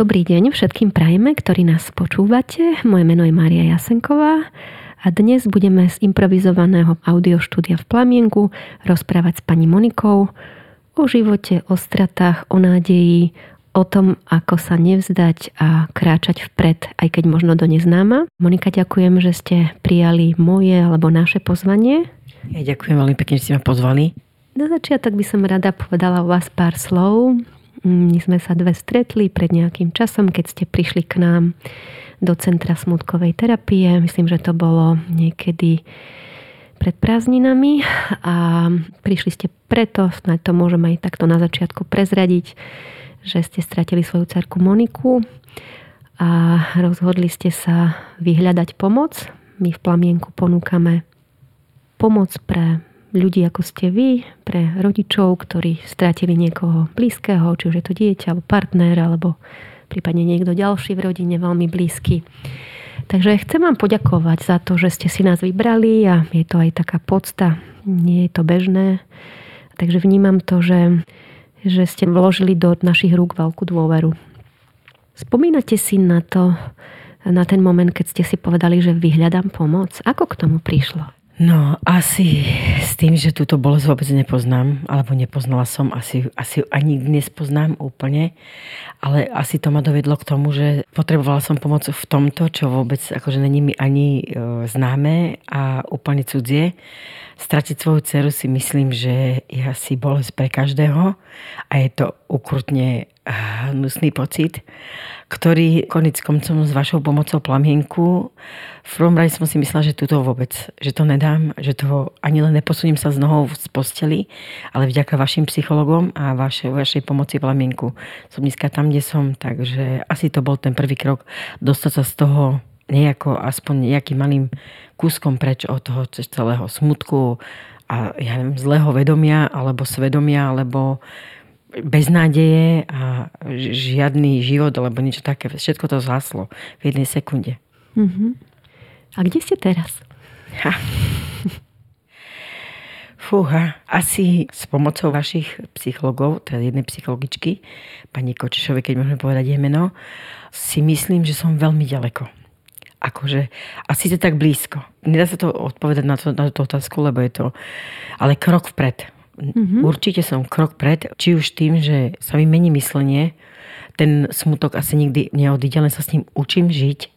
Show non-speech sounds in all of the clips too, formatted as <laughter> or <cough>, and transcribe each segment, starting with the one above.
Dobrý deň všetkým prajeme, ktorí nás počúvate. Moje meno je Mária Jasenková a dnes budeme z improvizovaného audioštúdia v Plamienku rozprávať s pani Monikou o živote, o stratách, o nádeji, o tom, ako sa nevzdať a kráčať vpred, aj keď možno do neznáma. Monika, ďakujem, že ste prijali moje alebo naše pozvanie. Ja ďakujem veľmi pekne, že ste ma pozvali. Na začiatok by som rada povedala o vás pár slov. My sme sa dve stretli pred nejakým časom, keď ste prišli k nám do Centra smutkovej terapie. Myslím, že to bolo niekedy pred prázdninami a prišli ste preto, snáď to môžem aj takto na začiatku prezradiť, že ste stratili svoju cerku Moniku a rozhodli ste sa vyhľadať pomoc. My v Plamienku ponúkame pomoc pre ľudí ako ste vy, pre rodičov, ktorí strátili niekoho blízkeho, či už je to dieťa, alebo partner, alebo prípadne niekto ďalší v rodine veľmi blízky. Takže chcem vám poďakovať za to, že ste si nás vybrali a je to aj taká podsta, nie je to bežné. Takže vnímam to, že, že ste vložili do našich rúk veľkú dôveru. Spomínate si na to, na ten moment, keď ste si povedali, že vyhľadám pomoc? Ako k tomu prišlo? No, asi s tým, že túto bolesť vôbec nepoznám, alebo nepoznala som, asi, asi ani dnes poznám úplne, ale asi to ma dovedlo k tomu, že potrebovala som pomoc v tomto, čo vôbec akože není mi ani e, známe a úplne cudzie. Stratiť svoju dceru si myslím, že je asi bolesť pre každého a je to ukrutne hnusný pocit ktorý konec koncom s vašou pomocou plamienku v prvom rade som si myslela, že túto vôbec, že to nedám, že to ani len neposuním sa z nohou z posteli, ale vďaka vašim psychologom a vašej, vašej pomoci plamienku som dneska tam, kde som, takže asi to bol ten prvý krok dostať sa z toho nejako aspoň nejakým malým kúskom preč od toho celého smutku a ja neviem, zlého vedomia alebo svedomia, alebo beznádeje a žiadny život alebo niečo také. Všetko to zhaslo v jednej sekunde. Uh-huh. A kde ste teraz? Ha. Fúha, asi s pomocou vašich psychologov, teda jednej psychologičky, pani Kočešovej, keď môžeme povedať jej meno, si myslím, že som veľmi ďaleko. Akože, asi to tak blízko. Nedá sa to odpovedať na, to, na tú otázku, lebo je to... Ale krok vpred Mm-hmm. Určite som krok pred, či už tým, že sa mi mení myslenie, ten smutok asi nikdy neodíde, len sa s ním učím žiť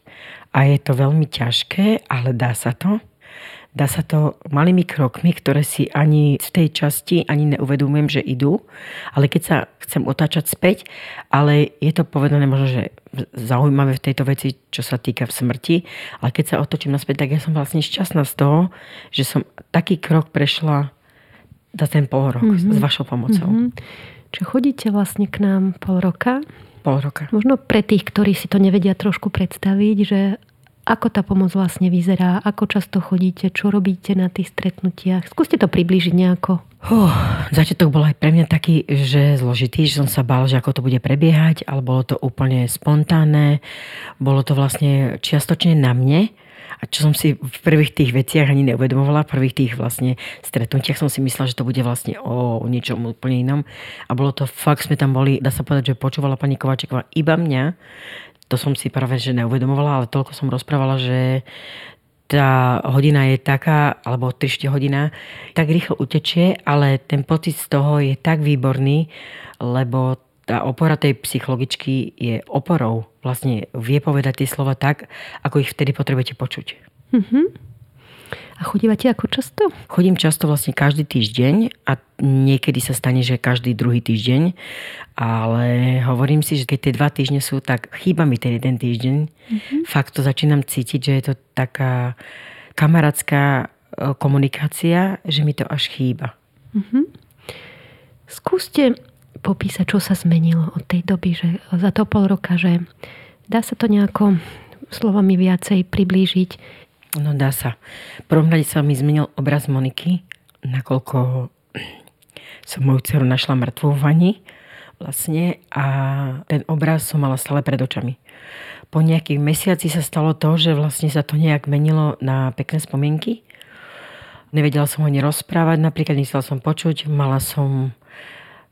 a je to veľmi ťažké, ale dá sa to. Dá sa to malými krokmi, ktoré si ani v tej časti ani neuvedomujem, že idú, ale keď sa chcem otáčať späť, ale je to povedané možno, že zaujímavé v tejto veci, čo sa týka v smrti, ale keď sa otočím naspäť, tak ja som vlastne šťastná z toho, že som taký krok prešla za ten pol rok mm-hmm. s vašou pomocou. Mm-hmm. Čiže chodíte vlastne k nám pol roka. Pol roka. Možno pre tých, ktorí si to nevedia trošku predstaviť, že ako tá pomoc vlastne vyzerá, ako často chodíte, čo robíte na tých stretnutiach. Skúste to približiť nejako. Uh, začiatok bol aj pre mňa taký, že zložitý, že som sa bál, že ako to bude prebiehať, ale bolo to úplne spontánne. Bolo to vlastne čiastočne na mne, a čo som si v prvých tých veciach ani neuvedomovala, v prvých tých vlastne stretnutiach som si myslela, že to bude vlastne o, niečom úplne inom. A bolo to fakt, sme tam boli, dá sa povedať, že počúvala pani Kovačeková iba mňa. To som si práve že neuvedomovala, ale toľko som rozprávala, že tá hodina je taká, alebo 3 hodina, tak rýchlo utečie, ale ten pocit z toho je tak výborný, lebo tá opora tej psychologičky je oporou. Vlastne vie povedať tie slova tak, ako ich vtedy potrebujete počuť. Uh-huh. A chodívate ako často? Chodím často vlastne každý týždeň a niekedy sa stane, že každý druhý týždeň. Ale hovorím si, že keď tie dva týždne sú, tak chýba mi ten jeden týždeň. Uh-huh. Fakt to začínam cítiť, že je to taká kamarátska e, komunikácia, že mi to až chýba. Uh-huh. Skúste popísať, čo sa zmenilo od tej doby, že za to pol roka, že dá sa to nejako slovami viacej priblížiť? No dá sa. V prvom rade sa mi zmenil obraz Moniky, nakoľko som moju dceru našla mŕtvú v vani vlastne a ten obraz som mala stále pred očami. Po nejakých mesiaci sa stalo to, že vlastne sa to nejak menilo na pekné spomienky. Nevedela som ho rozprávať, napríklad nechcela som počuť, mala som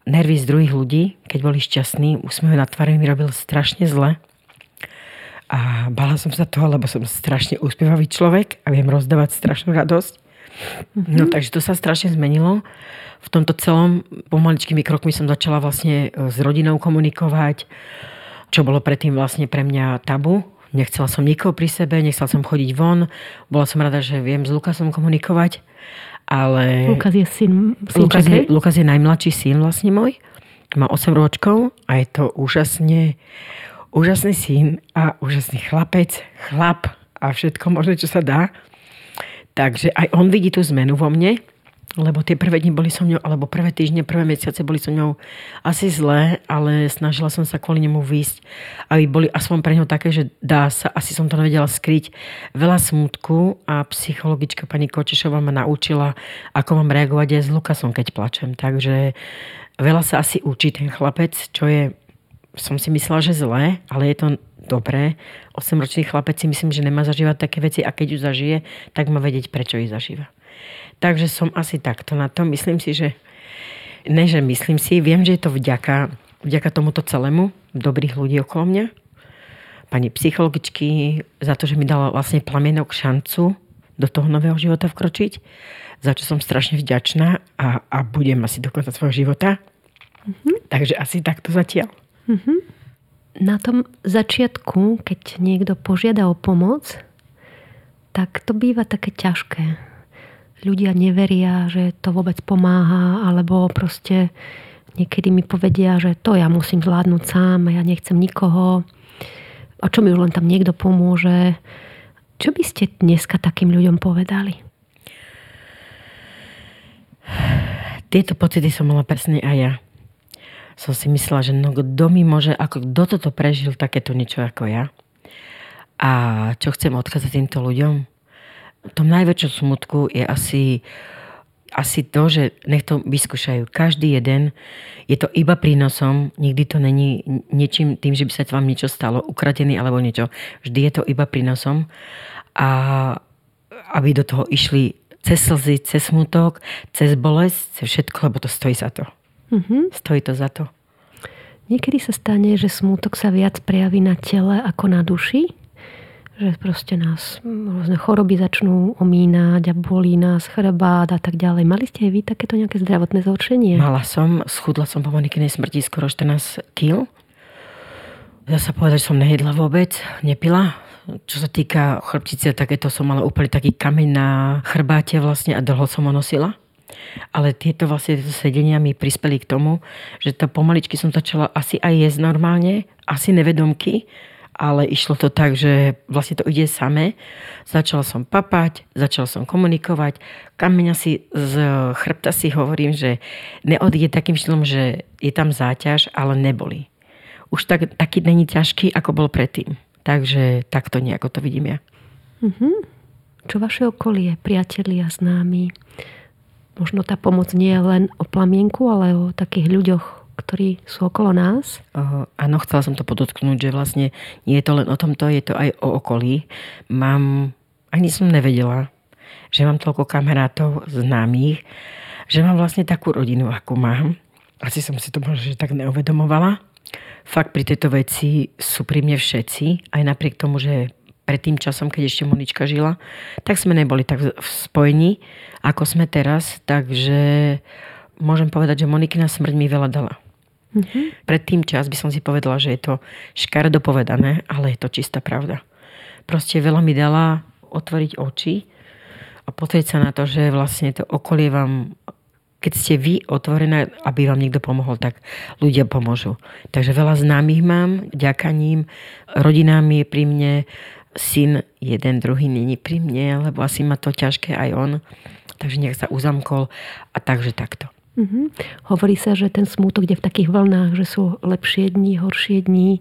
nervy z druhých ľudí, keď boli šťastní, úsmev na tvári mi robil strašne zle. A bala som sa toho, lebo som strašne úspievavý človek a viem rozdávať strašnú radosť. Mm-hmm. No takže to sa strašne zmenilo. V tomto celom pomaličkými krokmi som začala vlastne e, s rodinou komunikovať, čo bolo predtým vlastne pre mňa tabu. Nechcela som nikoho pri sebe, nechcela som chodiť von. Bola som rada, že viem s Lukasom komunikovať. Ale... Lukas je syn, Lukas je, Lukas je najmladší syn vlastne môj. Má 8 ročkov a je to úžasne úžasný syn a úžasný chlapec, chlap a všetko možné, čo sa dá. Takže aj on vidí tú zmenu vo mne, lebo tie prvé dni boli so mňou, alebo prvé týždne, prvé mesiace boli so mňou asi zlé, ale snažila som sa kvôli nemu výjsť, aby boli aspoň pre ňo také, že dá sa, asi som to nevedela skryť, veľa smutku a psychologička pani Kočešová ma naučila, ako mám reagovať aj s Lukasom, keď plačem. Takže veľa sa asi učí ten chlapec, čo je som si myslela, že zlé, ale je to dobré. 8-ročný chlapec si myslím, že nemá zažívať také veci a keď ju zažije, tak má vedieť, prečo ju zažíva. Takže som asi takto na to. Myslím si, že ne, že myslím si, viem, že je to vďaka, vďaka tomuto celému, dobrých ľudí okolo mňa, pani psychologičky, za to, že mi dala vlastne plamienok šancu do toho nového života vkročiť, za čo som strašne vďačná a, a budem asi do konca svojho života. Mm-hmm. Takže asi takto zatiaľ. Mm-hmm. Na tom začiatku, keď niekto požiada o pomoc, tak to býva také ťažké. Ľudia neveria, že to vôbec pomáha, alebo proste niekedy mi povedia, že to ja musím zvládnuť sám, ja nechcem nikoho. A čo mi už len tam niekto pomôže. Čo by ste dneska takým ľuďom povedali? Tieto pocity som mala presne aj ja som si myslela, že no kto mi môže, ako kto toto prežil, takéto niečo ako ja. A čo chcem odkázať týmto ľuďom? V tom najväčšom smutku je asi, asi to, že nech to vyskúšajú. Každý jeden, je to iba prínosom, nikdy to není niečím tým, že by sa vám niečo stalo, ukradený alebo niečo. Vždy je to iba prínosom. A aby do toho išli cez slzy, cez smutok, cez bolesť, cez všetko, lebo to stojí za to. Mm-hmm. Stojí to za to. Niekedy sa stane, že smútok sa viac prejaví na tele ako na duši. Že proste nás rôzne choroby začnú omínať a bolí nás chrbát a tak ďalej. Mali ste aj vy takéto nejaké zdravotné zhoršenie? Mala som. Schudla som po Monikinej smrti skoro 14 kg. Dá sa povedať, že som nejedla vôbec, nepila. Čo sa týka chrbtice, takéto som mala úplne taký kameň na chrbáte vlastne a dlho som ho nosila. Ale tieto vlastne tieto sedenia mi prispeli k tomu, že to pomaličky som začala asi aj jesť normálne, asi nevedomky, ale išlo to tak, že vlastne to ide samé. Začala som papať, začala som komunikovať. Kameňa si z chrbta si hovorím, že neodíde takým štýlom, že je tam záťaž, ale neboli. Už tak, taký není ťažký, ako bol predtým. Takže takto nejako to vidím ja. Mm-hmm. Čo vaše okolie, priatelia, známi, možno tá pomoc nie je len o plamienku, ale o takých ľuďoch, ktorí sú okolo nás? Uh, áno, chcela som to podotknúť, že vlastne nie je to len o tomto, je to aj o okolí. Mám, ani som nevedela, že mám toľko kamarátov, známych, že mám vlastne takú rodinu, akú mám. Asi som si to možno že tak neuvedomovala. Fakt pri tejto veci sú pri mne všetci, aj napriek tomu, že pred tým časom, keď ešte Monička žila, tak sme neboli tak v spojení, ako sme teraz. Takže môžem povedať, že Monikina smrť mi veľa dala. Mm-hmm. Pred tým čas by som si povedala, že je to škaredo povedané, ale je to čistá pravda. Proste veľa mi dala otvoriť oči a pozrieť sa na to, že vlastne to okolie vám keď ste vy otvorené, aby vám niekto pomohol, tak ľudia pomôžu. Takže veľa známych mám, ďakaním, rodinám je pri mne, syn jeden, druhý není pri mne, lebo asi má to ťažké aj on. Takže nech sa uzamkol a takže takto. Mm-hmm. Hovorí sa, že ten smútok ide v takých vlnách, že sú lepšie dni, horšie dni.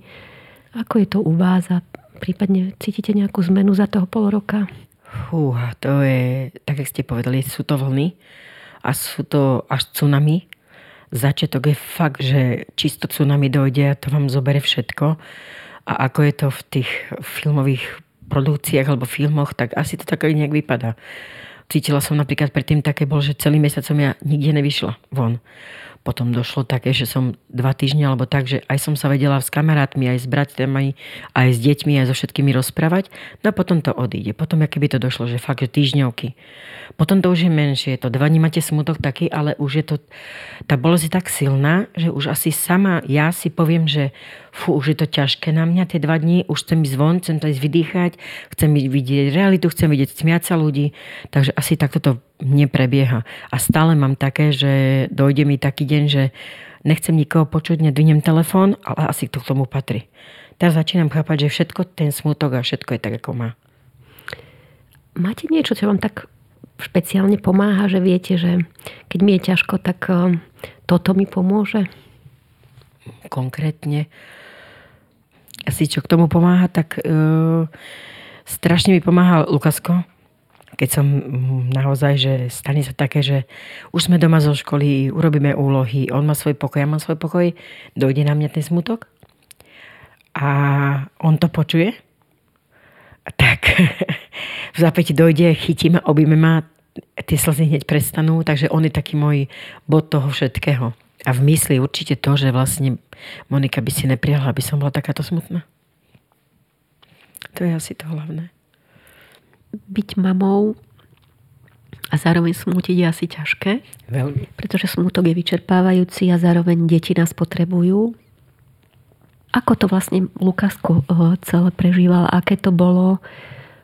Ako je to u vás a prípadne cítite nejakú zmenu za toho pol roka? Fú, to je, tak jak ste povedali, sú to vlny a sú to až tsunami. Začiatok je fakt, že čisto tsunami dojde a to vám zobere všetko a ako je to v tých filmových produkciách alebo filmoch, tak asi to tak aj nejak vypadá. cítila som napríklad predtým také bol, že celý mesiac som ja nikde nevyšla von. Potom došlo také, že som dva týždne alebo tak, že aj som sa vedela s kamarátmi, aj s bratrami, aj s deťmi, aj so všetkými rozprávať. No a potom to odíde. Potom, keby to došlo, že fakt, že týždňovky. Potom to už je menšie. To dva máte smutok taký, ale už je to, tá bolesť je tak silná, že už asi sama ja si poviem, že fú, už je to ťažké na mňa tie dva dní, už chcem ísť von, chcem to ísť vydýchať, chcem vidieť realitu, chcem vidieť smiať sa ľudí. Takže asi takto to neprebieha. A stále mám také, že dojde mi taký deň, že nechcem nikoho počuť, nedvinem telefón, ale asi to k tomu patrí. Teraz začínam chápať, že všetko ten smutok a všetko je tak, ako má. Máte niečo, čo vám tak špeciálne pomáha, že viete, že keď mi je ťažko, tak eh, toto mi pomôže? Konkrétne asi čo k tomu pomáha, tak e, strašne mi pomáha Lukasko, keď som naozaj, že stane sa také, že už sme doma zo školy, urobíme úlohy, on má svoj pokoj, ja mám svoj pokoj, dojde na mňa ten smutok a on to počuje, tak <laughs> v zapäti dojde, chytí ma, objíme ma, tie slzy hneď prestanú, takže on je taký môj bod toho všetkého. A v mysli určite to, že vlastne Monika by si neprijala, aby som bola takáto smutná. To je asi to hlavné byť mamou a zároveň smútiť je asi ťažké. Veľmi. Pretože smútok je vyčerpávajúci a zároveň deti nás potrebujú. Ako to vlastne Lukasko eh, celé prežíval? Aké to bolo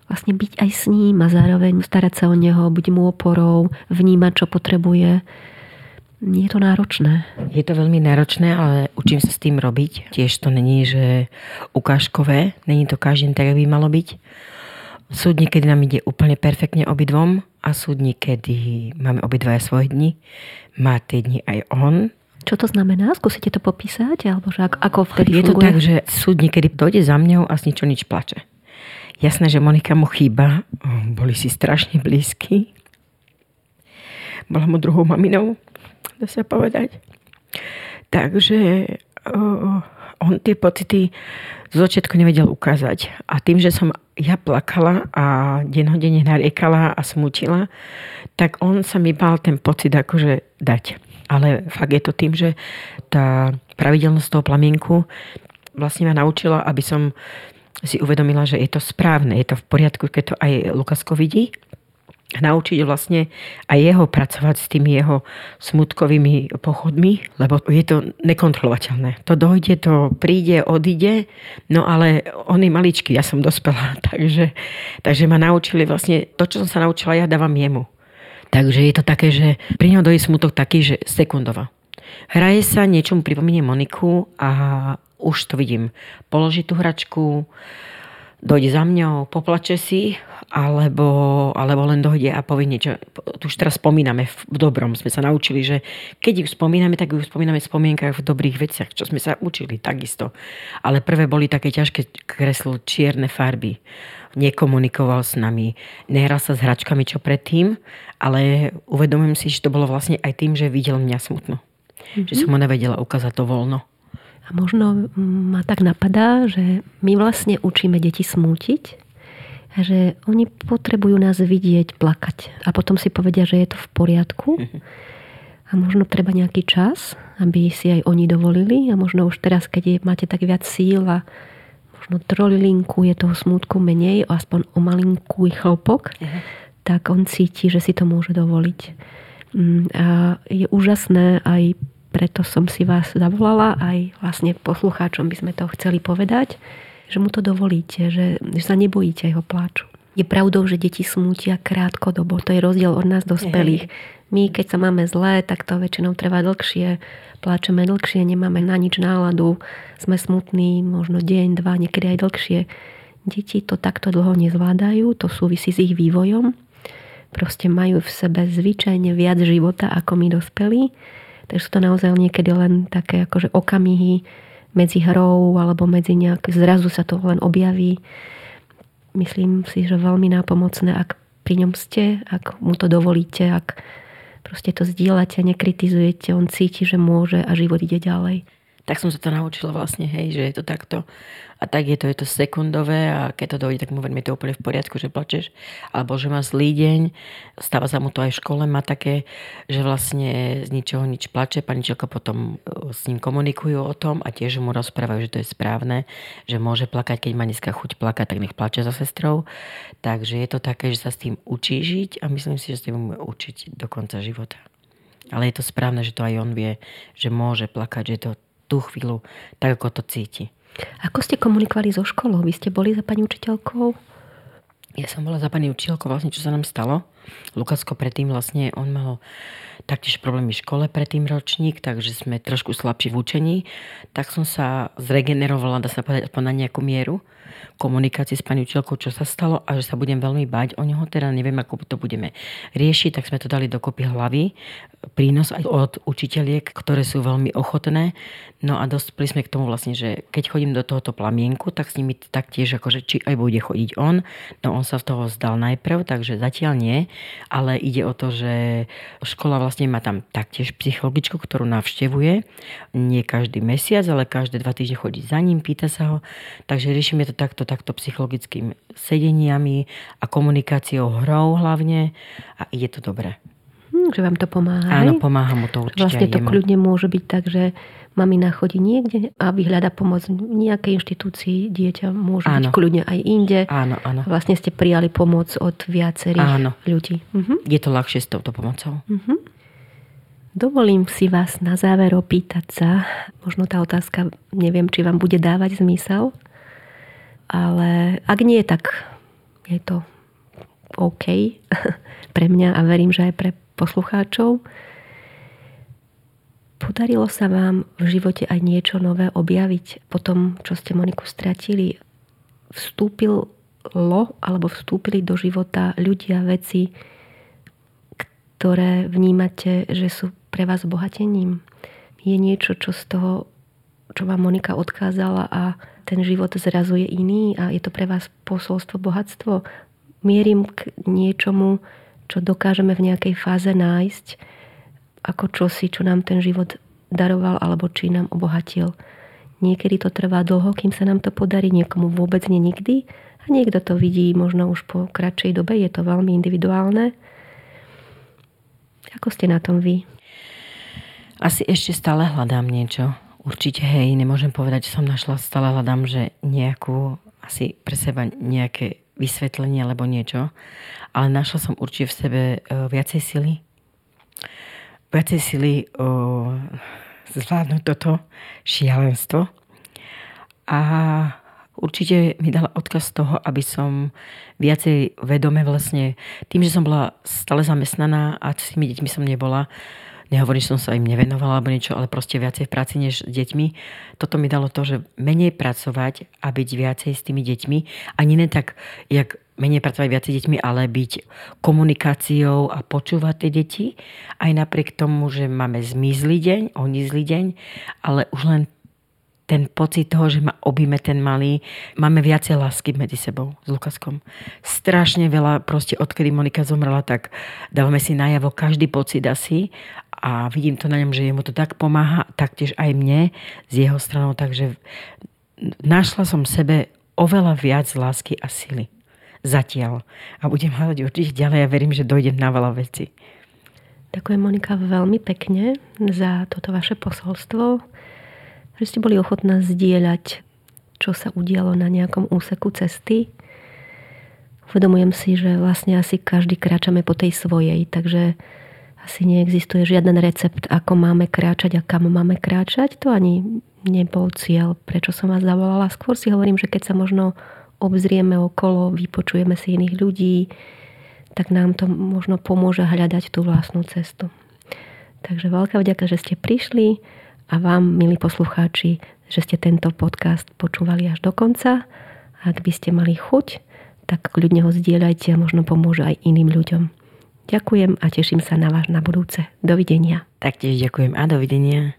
vlastne byť aj s ním a zároveň starať sa o neho, byť mu oporou, vnímať, čo potrebuje. Je to náročné. Je to veľmi náročné, ale učím sa s tým robiť. Tiež to není, že ukážkové. Není to každý tak, by malo byť. Súd niekedy nám ide úplne perfektne obidvom a súd niekedy máme obidvaja svoje dni. Má tie dni aj on. Čo to znamená? Skúsite to popísať? Alebo že ako, ako vtedy Je funguje? to tak, že súd niekedy dojde za mňou a s ničo nič plače. Jasné, že Monika mu chýba. Boli si strašne blízky. Bola mu druhou maminou, dá sa povedať. Takže on tie pocity z začiatku nevedel ukázať. A tým, že som ja plakala a denhodene nariekala a smutila, tak on sa mi bál ten pocit akože dať. Ale fakt je to tým, že tá pravidelnosť toho plamienku vlastne ma naučila, aby som si uvedomila, že je to správne, je to v poriadku, keď to aj Lukasko vidí naučiť vlastne aj jeho pracovať s tými jeho smutkovými pochodmi, lebo je to nekontrolovateľné. To dojde, to príde, odíde, no ale on je maličký, ja som dospelá, <laughs> takže, takže ma naučili vlastne to, čo som sa naučila, ja dávam jemu. Takže je to také, že pri ňom dojde smutok taký, že sekundová. Hraje sa, niečomu pripomíne Moniku a už to vidím. Položí tú hračku, dojde za mňou, poplače si, alebo, alebo len dojde a povie niečo. Tu už teraz spomíname v dobrom. Sme sa naučili, že keď ju spomíname, tak ju spomíname v spomienkach v dobrých veciach, čo sme sa učili takisto. Ale prvé boli také ťažké kreslo čierne farby. Nekomunikoval s nami, nehral sa s hračkami, čo predtým, ale uvedomujem si, že to bolo vlastne aj tým, že videl mňa smutno. Mm-hmm. Že som mu nevedela ukázať to voľno. A možno ma tak napadá, že my vlastne učíme deti smútiť že oni potrebujú nás vidieť, plakať. A potom si povedia, že je to v poriadku. A možno treba nejaký čas, aby si aj oni dovolili. A možno už teraz, keď máte tak viac síl a možno trolilinku je toho smútku menej, aspoň o malinkú chlpok, tak on cíti, že si to môže dovoliť. Mm, a je úžasné aj preto som si vás zavolala, aj vlastne poslucháčom by sme to chceli povedať, že mu to dovolíte, že, že sa nebojíte jeho pláču. Je pravdou, že deti smútia krátkodobo. To je rozdiel od nás dospelých. My, keď sa máme zlé, tak to väčšinou trvá dlhšie. Pláčeme dlhšie, nemáme na nič náladu, sme smutní možno deň, dva, niekedy aj dlhšie. Deti to takto dlho nezvládajú, to súvisí s ich vývojom. Proste majú v sebe zvyčajne viac života ako my dospelí Takže sú to naozaj niekedy len také akože okamihy medzi hrou alebo medzi nejak, zrazu sa to len objaví. Myslím si, že veľmi nápomocné, ak pri ňom ste, ak mu to dovolíte, ak proste to zdieľate, nekritizujete, on cíti, že môže a život ide ďalej. Tak som sa to naučila vlastne, hej, že je to takto. A tak je to, je to sekundové a keď to dojde, tak mu je to úplne v poriadku, že plačeš. Alebo že má zlý deň, stáva sa mu to aj v škole, má také, že vlastne z ničoho nič plače. Pani potom e, s ním komunikujú o tom a tiež mu rozprávajú, že to je správne, že môže plakať, keď má dneska chuť plakať, tak nech plače za sestrou. Takže je to také, že sa s tým učí žiť a myslím si, že s tým učiť do konca života. Ale je to správne, že to aj on vie, že môže plakať, že to tú chvíľu tak, ako to cíti. Ako ste komunikovali so školou? Vy ste boli za pani učiteľkou? Ja som bola za pani učiteľkou vlastne, čo sa nám stalo. Lukasko predtým vlastne, on mal taktiež problémy v škole predtým ročník, takže sme trošku slabší v učení. Tak som sa zregenerovala, dá sa povedať, na nejakú mieru komunikácii s pani učiteľkou, čo sa stalo a že sa budem veľmi bať o neho, teda neviem, ako to budeme riešiť, tak sme to dali dokopy hlavy. Prínos aj od učiteľiek, ktoré sú veľmi ochotné. No a dospeli sme k tomu vlastne, že keď chodím do tohoto plamienku, tak s nimi taktiež akože či aj bude chodiť on. No on sa v toho zdal najprv, takže zatiaľ nie, ale ide o to, že škola vlastne má tam taktiež psychologičku, ktorú navštevuje. Nie každý mesiac, ale každé dva týždne chodí za ním, pýta sa ho. Takže riešime to takto, takto psychologickým sedeniami a komunikáciou hrou hlavne a ide to dobre. Hm, že vám to pomáha. Áno, pomáha mu to určite. Vlastne to kľudne môže byť tak, že mamina chodí niekde a vyhľada pomoc v nejakej inštitúcii, dieťa môže áno. byť kľudne aj inde. Áno, áno. Vlastne ste prijali pomoc od viacerých áno. ľudí. Uh-huh. Je to ľahšie s touto pomocou. Uh-huh. Dovolím si vás na záver opýtať sa, možno tá otázka, neviem, či vám bude dávať zmysel, ale ak nie, tak je to OK <laughs> pre mňa a verím, že aj pre poslucháčov. Podarilo sa vám v živote aj niečo nové objaviť po tom, čo ste Moniku stratili? Vstúpilo alebo vstúpili do života ľudia, veci, ktoré vnímate, že sú pre vás obohatením? Je niečo, čo z toho, čo vám Monika odkázala a ten život zrazu je iný a je to pre vás posolstvo, bohatstvo. Mierim k niečomu, čo dokážeme v nejakej fáze nájsť ako čosi, čo nám ten život daroval alebo či nám obohatil. Niekedy to trvá dlho, kým sa nám to podarí, niekomu vôbec nie nikdy a niekto to vidí možno už po kratšej dobe, je to veľmi individuálne. Ako ste na tom vy? Asi ešte stále hľadám niečo. Určite hej, nemôžem povedať, že som našla, stále hľadám, že nejakú, asi pre seba nejaké vysvetlenie alebo niečo, ale našla som určite v sebe uh, viacej sily. Viacej sily uh, zvládnuť toto šialenstvo. A určite mi dala odkaz toho, aby som viacej vedome vlastne, tým, že som bola stále zamestnaná a s tými deťmi som nebola, nehovorím, že som sa im nevenovala alebo niečo, ale proste viacej v práci než s deťmi. Toto mi dalo to, že menej pracovať a byť viacej s tými deťmi. Ani ne tak, jak menej pracovať viacej deťmi, ale byť komunikáciou a počúvať tie deti. Aj napriek tomu, že máme zmizlý deň, oni zlý deň, ale už len ten pocit toho, že ma objíme ten malý. Máme viacej lásky medzi sebou s Lukaskom. Strašne veľa, proste odkedy Monika zomrela, tak dávame si najavo každý pocit asi a vidím to na ňom, že jemu to tak pomáha, taktiež aj mne z jeho stranou, takže našla som sebe oveľa viac lásky a sily. Zatiaľ. A budem hľadať určite ďalej a verím, že dojdem na veľa veci. Ďakujem Monika veľmi pekne za toto vaše posolstvo že ste boli ochotná zdieľať, čo sa udialo na nejakom úseku cesty. Uvedomujem si, že vlastne asi každý kráčame po tej svojej, takže asi neexistuje žiaden recept, ako máme kráčať a kam máme kráčať. To ani nebol cieľ, prečo som vás zavolala. Skôr si hovorím, že keď sa možno obzrieme okolo, vypočujeme si iných ľudí, tak nám to možno pomôže hľadať tú vlastnú cestu. Takže veľká vďaka, že ste prišli a vám, milí poslucháči, že ste tento podcast počúvali až do konca. Ak by ste mali chuť, tak kľudne ho zdieľajte a možno pomôže aj iným ľuďom. Ďakujem a teším sa na vás na budúce. Dovidenia. Taktiež ďakujem a dovidenia.